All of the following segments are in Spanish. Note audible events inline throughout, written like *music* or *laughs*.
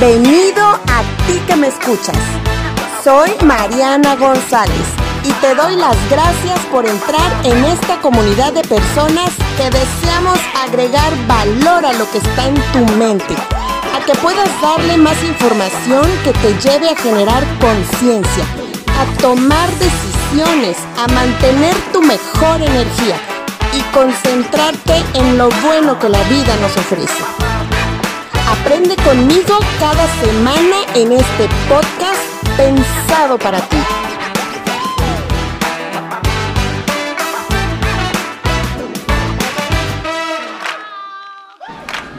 Bienvenido a ti que me escuchas. Soy Mariana González y te doy las gracias por entrar en esta comunidad de personas que deseamos agregar valor a lo que está en tu mente, a que puedas darle más información que te lleve a generar conciencia, a tomar decisiones, a mantener tu mejor energía y concentrarte en lo bueno que la vida nos ofrece. Aprende conmigo cada semana en este podcast pensado para ti.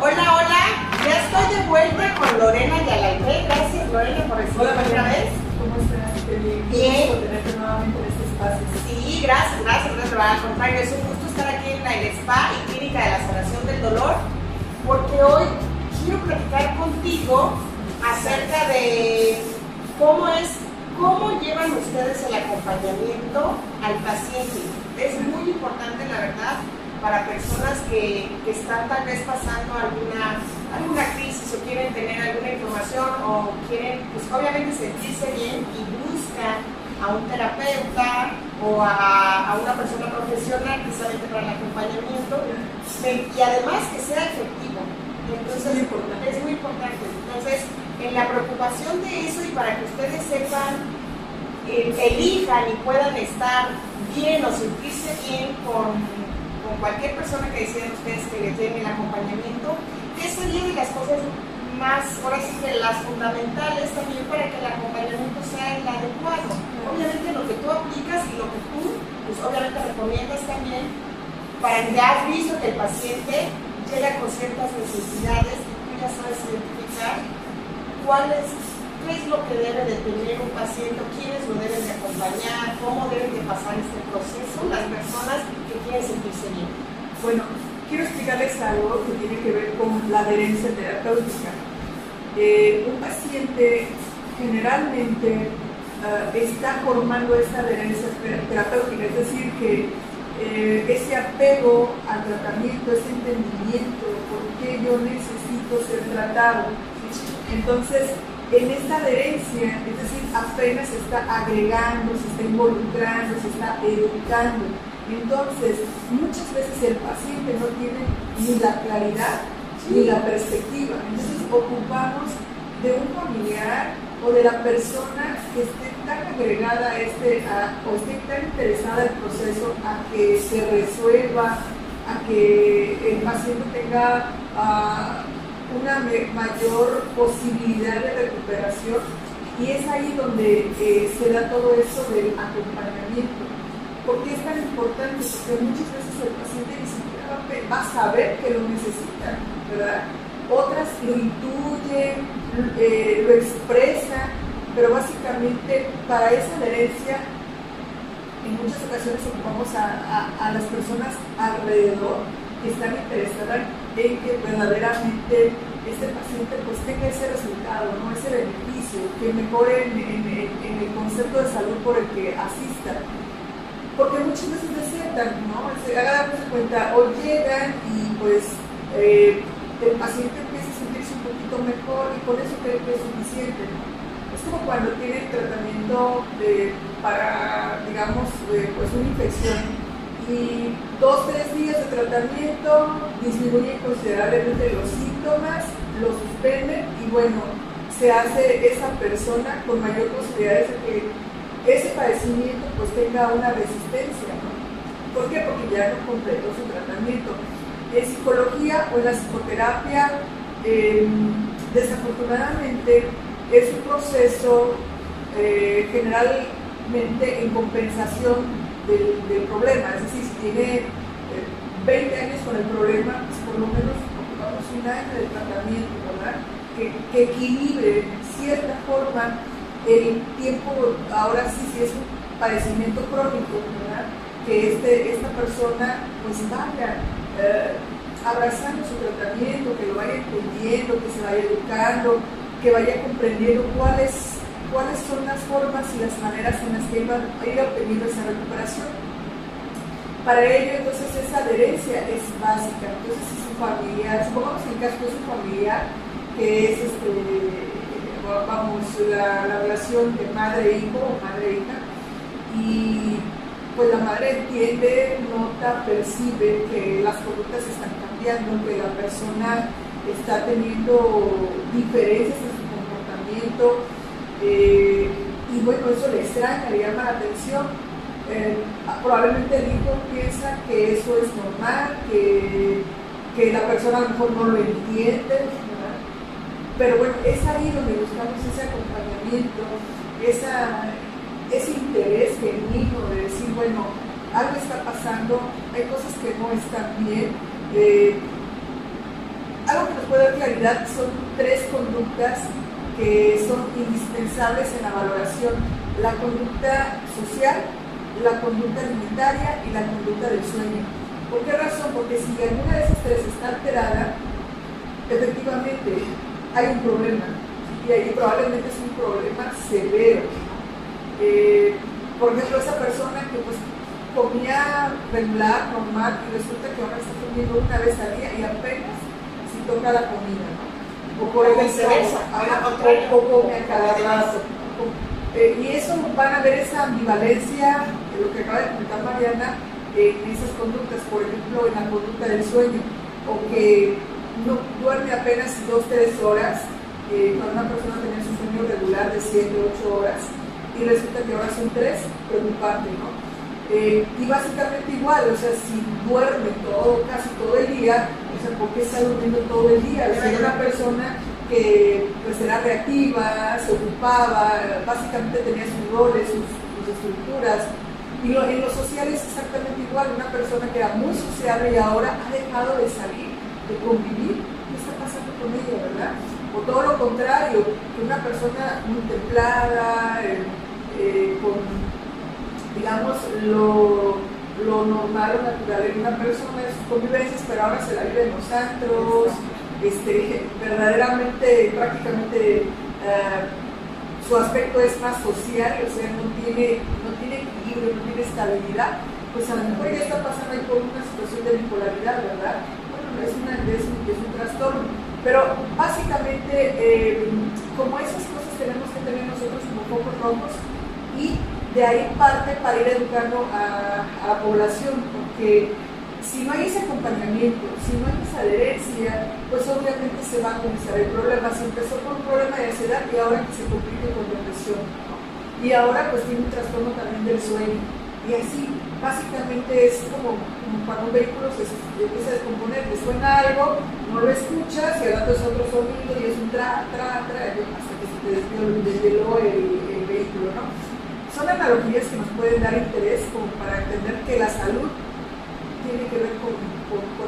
Hola, hola, ya estoy de vuelta con Lorena Yalalpe. Gracias Lorena por recibirme otra vez. ¿Cómo estás? Qué bien. Bien. Por tenerte nuevamente en este espacio. Sí, gracias, gracias, gracias. Al contrario, es un gusto estar aquí en la el Spa y Clínica de la Sanación del Dolor, porque hoy quiero platicar contigo acerca de cómo es, cómo llevan ustedes el acompañamiento al paciente. Es muy importante, la verdad, para personas que, que están tal vez pasando alguna, alguna crisis o quieren tener alguna información o quieren, pues obviamente sentirse bien y buscan a un terapeuta o a, a una persona profesional precisamente para el acompañamiento y además que sea efectivo. Entonces, Muy importante. es muy importante. Entonces, en la preocupación de eso y para que ustedes sepan, eh, elijan y puedan estar bien o sentirse bien con, con cualquier persona que decidan ustedes que les den el acompañamiento, esa sería de las cosas más, ahora sí que las fundamentales también para que el acompañamiento sea el adecuado. Obviamente lo que tú aplicas y lo que tú, pues obviamente recomiendas también para que has visto que el paciente llega con ciertas necesidades y tú ya sabes identificar cuál es, qué es lo que debe de tener un paciente, quiénes lo deben de acompañar, cómo deben de pasar este proceso las personas que quieren sentirse bien. Bueno, quiero explicarles algo que tiene que ver con la adherencia terapéutica. Eh, un paciente generalmente ah, está formando esta adherencia ter- terapéutica, es decir, que eh, ese apego al tratamiento, ese entendimiento por qué yo necesito ser tratado. Entonces, en esta adherencia, es decir, apenas se está agregando, se está involucrando, se está educando. Entonces, muchas veces el paciente no tiene ni la claridad ni la perspectiva. Entonces, ocupamos de un familiar o de la persona que esté tan agregada este, o esté tan interesada en el proceso a que se resuelva, a que el paciente tenga ah, una mayor posibilidad de recuperación y es ahí donde eh, se da todo eso del acompañamiento. ¿Por qué es tan importante? Porque muchas veces el paciente ni siquiera va a saber que lo necesita, ¿verdad? Otras lo intuyen, eh, lo expresan, pero básicamente para esa adherencia en muchas ocasiones ocupamos a, a- las personas alrededor que están interesadas en que verdaderamente este paciente pues tenga ese resultado, ¿no? ese beneficio, que mejore en, en- el concepto de salud por el que asista. Porque muchas veces desertan, ¿no? Se de cuenta, o llegan y pues eh, el paciente empieza a sentirse un poquito mejor y con eso cree que es suficiente. Es como cuando tienen tratamiento para, digamos, pues una infección y dos, tres días de tratamiento disminuyen considerablemente los síntomas, lo suspenden y bueno, se hace esa persona con mayor posibilidades de que ese padecimiento pues tenga una resistencia. ¿Por qué? Porque ya no completó su tratamiento. En psicología o en la psicoterapia, eh, desafortunadamente es un proceso eh, generalmente en compensación del, problema. Es decir, si tiene eh, 20 años con el problema, pues por lo menos ocupamos un año de tratamiento, ¿verdad? Que, que equilibre cierta forma el tiempo, ahora sí, si es un padecimiento crónico, ¿verdad? Que este, esta persona pues vaya eh, abrazando su tratamiento, que lo vaya entendiendo, que se vaya educando, que vaya comprendiendo cuáles, cuáles son las formas y las maneras en las que iba a ir obteniendo esa recuperación. Para ello, entonces, esa adherencia es básica. Entonces, si su familiar, supongamos que el caso es un familiar que es este, vamos, la, la relación de madre-hijo o madre-hija, y pues la madre entiende, nota, percibe que las conductas están cambiando, que la persona está teniendo diferencias en su comportamiento, eh, y bueno, eso le extraña, le llama la atención. Eh, probablemente el hijo piensa que eso es normal, que, la persona a lo mejor no lo entiende, pero bueno, es ahí donde buscamos ese acompañamiento, ese interés genuino de decir, bueno, algo está pasando, hay cosas que no están bien. Eh, algo que nos puede dar claridad son tres conductas que son indispensables en la valoración. La conducta social, la conducta alimentaria y la conducta del sueño. ¿Por qué razón? Porque si alguna de esas tres está alterada, efectivamente hay un problema. Y ahí probablemente es un problema severo. Eh, por ejemplo, esa persona que pues comía regular, normal, y resulta que ahora está comiendo una vez al día y apenas si toca la comida, ¿no? O por ejemplo, o come a cada rato. Eh, y eso van a ver esa ambivalencia, de lo que acaba de comentar Mariana, en esas conductas, por ejemplo, en la conducta del sueño, o que no duerme apenas 2-3 horas, eh, cuando una persona tenía su sueño regular de 7-8 horas, y resulta que ahora son tres, preocupante, ¿no? Eh, y básicamente igual, o sea, si duerme todo, casi todo el día, o sea, ¿por qué está durmiendo todo el día? Si era una persona que pues era reactiva, se ocupaba, básicamente tenía sus roles, sus, estructuras. Y en lo social es exactamente igual, una persona que era muy sociable y ahora ha dejado de salir, de convivir, ¿qué está pasando con ella, verdad? O todo lo contrario, que una persona muy templada, eh, eh, con, digamos, lo, lo normal o natural en una persona de sus convivencias, pero ahora se la vive en los antros, este, verdaderamente, prácticamente, uh, su aspecto es más social, o sea, no tiene, no tiene equilibrio, no tiene estabilidad, pues a lo mejor ya está pasando ahí por una situación de bipolaridad, ¿verdad? Bueno, es, una, es, un, es un trastorno. Pero básicamente, eh, como esas cosas tenemos que tener nosotros como pocos rojos, y de ahí parte para ir educando a, la población, porque si no hay ese acompañamiento, si no hay esa adherencia, pues obviamente se va a comenzar el problema. Se empezó con un problema de ansiedad y ahora que se complica con depresión. Y ahora pues tiene un trastorno también del sueño. Y así, básicamente es como, cuando un vehículo se, empieza a descomponer, te suena algo, no lo escuchas y rato es otro sonido y es un tra, tra, tra, hasta que se te desvió el, el vehículo, ¿no? Son analogías que nos pueden dar interés como para entender que la salud tiene que ver con,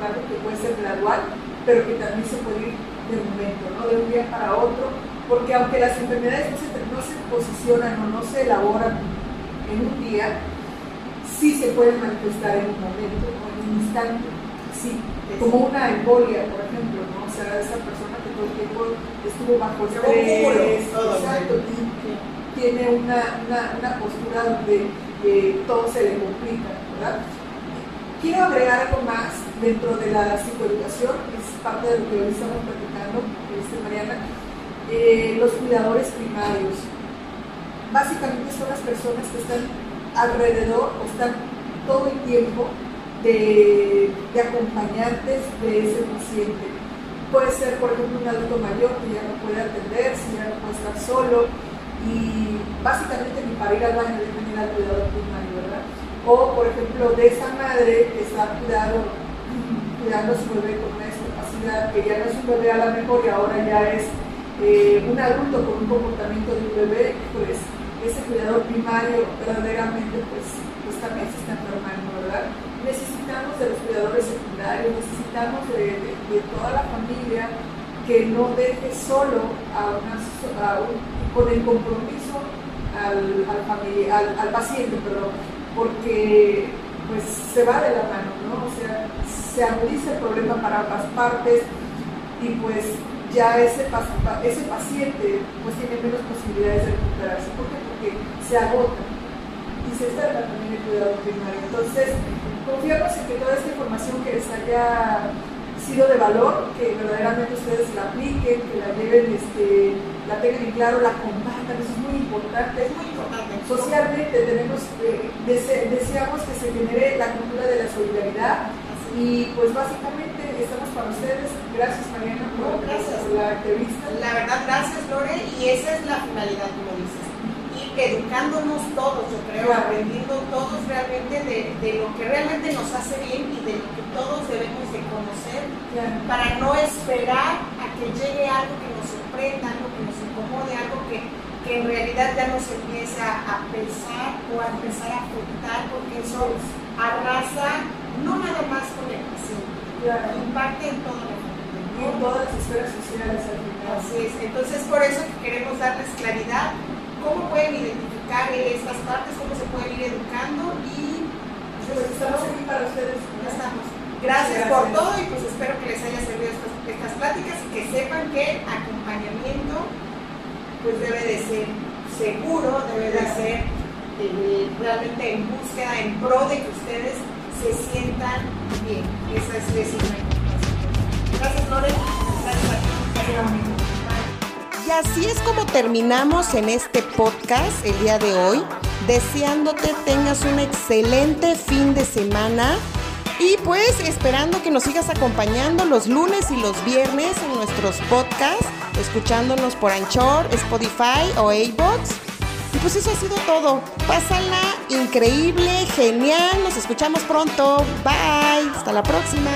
algo que puede ser gradual, pero que también se puede ir de momento, ¿no? de un día para otro, porque aunque las enfermedades no se, no se posicionan o no se elaboran en un día, sí se pueden manifestar en un momento o en un instante, sí, como una embolia, por ejemplo, ¿no? o sea, esa persona que todo el tiempo estuvo bajo estrés, exacto, tiene una, una, postura donde eh, todo se le complica. Quiero agregar algo más dentro de la psicoeducación, es parte de lo que hoy estamos platicando, este, Mariana, eh, los cuidadores primarios. Básicamente son las personas que están alrededor o están todo el tiempo de, de acompañantes de ese paciente. Puede ser, por ejemplo, un adulto mayor que ya no puede atender, si ya no puede estar solo, y básicamente ni para ir al baño debe tener al cuidador primario, ¿verdad? O, por ejemplo, de esa madre que está cuidando, *laughs* cuidando a su bebé con una discapacidad, que ya no es un bebé a la mejor y ahora ya es eh, un adulto con un comportamiento de un bebé, pues ese cuidador primario verdaderamente pues, pues también se está enfermando, ¿verdad? Necesitamos de los cuidadores secundarios, necesitamos de, de, toda la familia que no deje solo a, una, un con el compromiso al, al, al, paciente, perdón, porque pues se va de la mano, ¿no? O sea, se agudiza el problema para ambas partes y pues ya ese, ese paciente pues tiene menos posibilidades de recuperarse. ¿Por qué? Porque se agota y se está también el cuidado primario. Entonces, confiamos en que toda esta información que les haya sido de valor, que verdaderamente ustedes la apliquen, que la lleven, este, la tengan en claro, la compartan, eso es muy importante. Es muy importante. Socialmente tenemos, eh, deseamos que se genere la cultura de la solidaridad y pues básicamente estamos para ustedes. Gracias Mariana por, gracias. por la entrevista. La verdad, gracias Lore, y esa es la finalidad, como dices. Educándonos todos, yo creo, aprendiendo todos realmente de, de lo que realmente nos hace bien y de lo que todos debemos de conocer Claro. para no esperar a que llegue algo que nos sorprenda, algo que nos incomode, algo que, que en realidad ya nos empiece a, pesar o a empezar a afectar, porque eso arrasa no nada más con el paciente, Claro. impacta en familia. Y en todas las esferas sociales. Así es, entonces por eso que queremos darles claridad, cómo pueden identificar estas partes, cómo se pueden ir educando y Pues estamos aquí para ustedes. ya estamos. Gracias, Gracias. por todo y pues espero que les haya servido estas, estas pláticas y que sepan que acompañamiento pues debe de ser seguro, debe de ser eh, realmente en búsqueda, en pro de que ustedes se sientan bien. Esa es, la. Gracias Lore, gracias a ti. Así es como terminamos en este podcast el día de hoy, deseándote tengas un excelente fin de semana y pues esperando que nos sigas acompañando los lunes y los viernes en nuestros podcasts, escuchándonos por Anchor, Spotify o iBox. Y pues eso ha sido todo. Pásala increíble, genial. Nos escuchamos pronto. Bye. Hasta la próxima.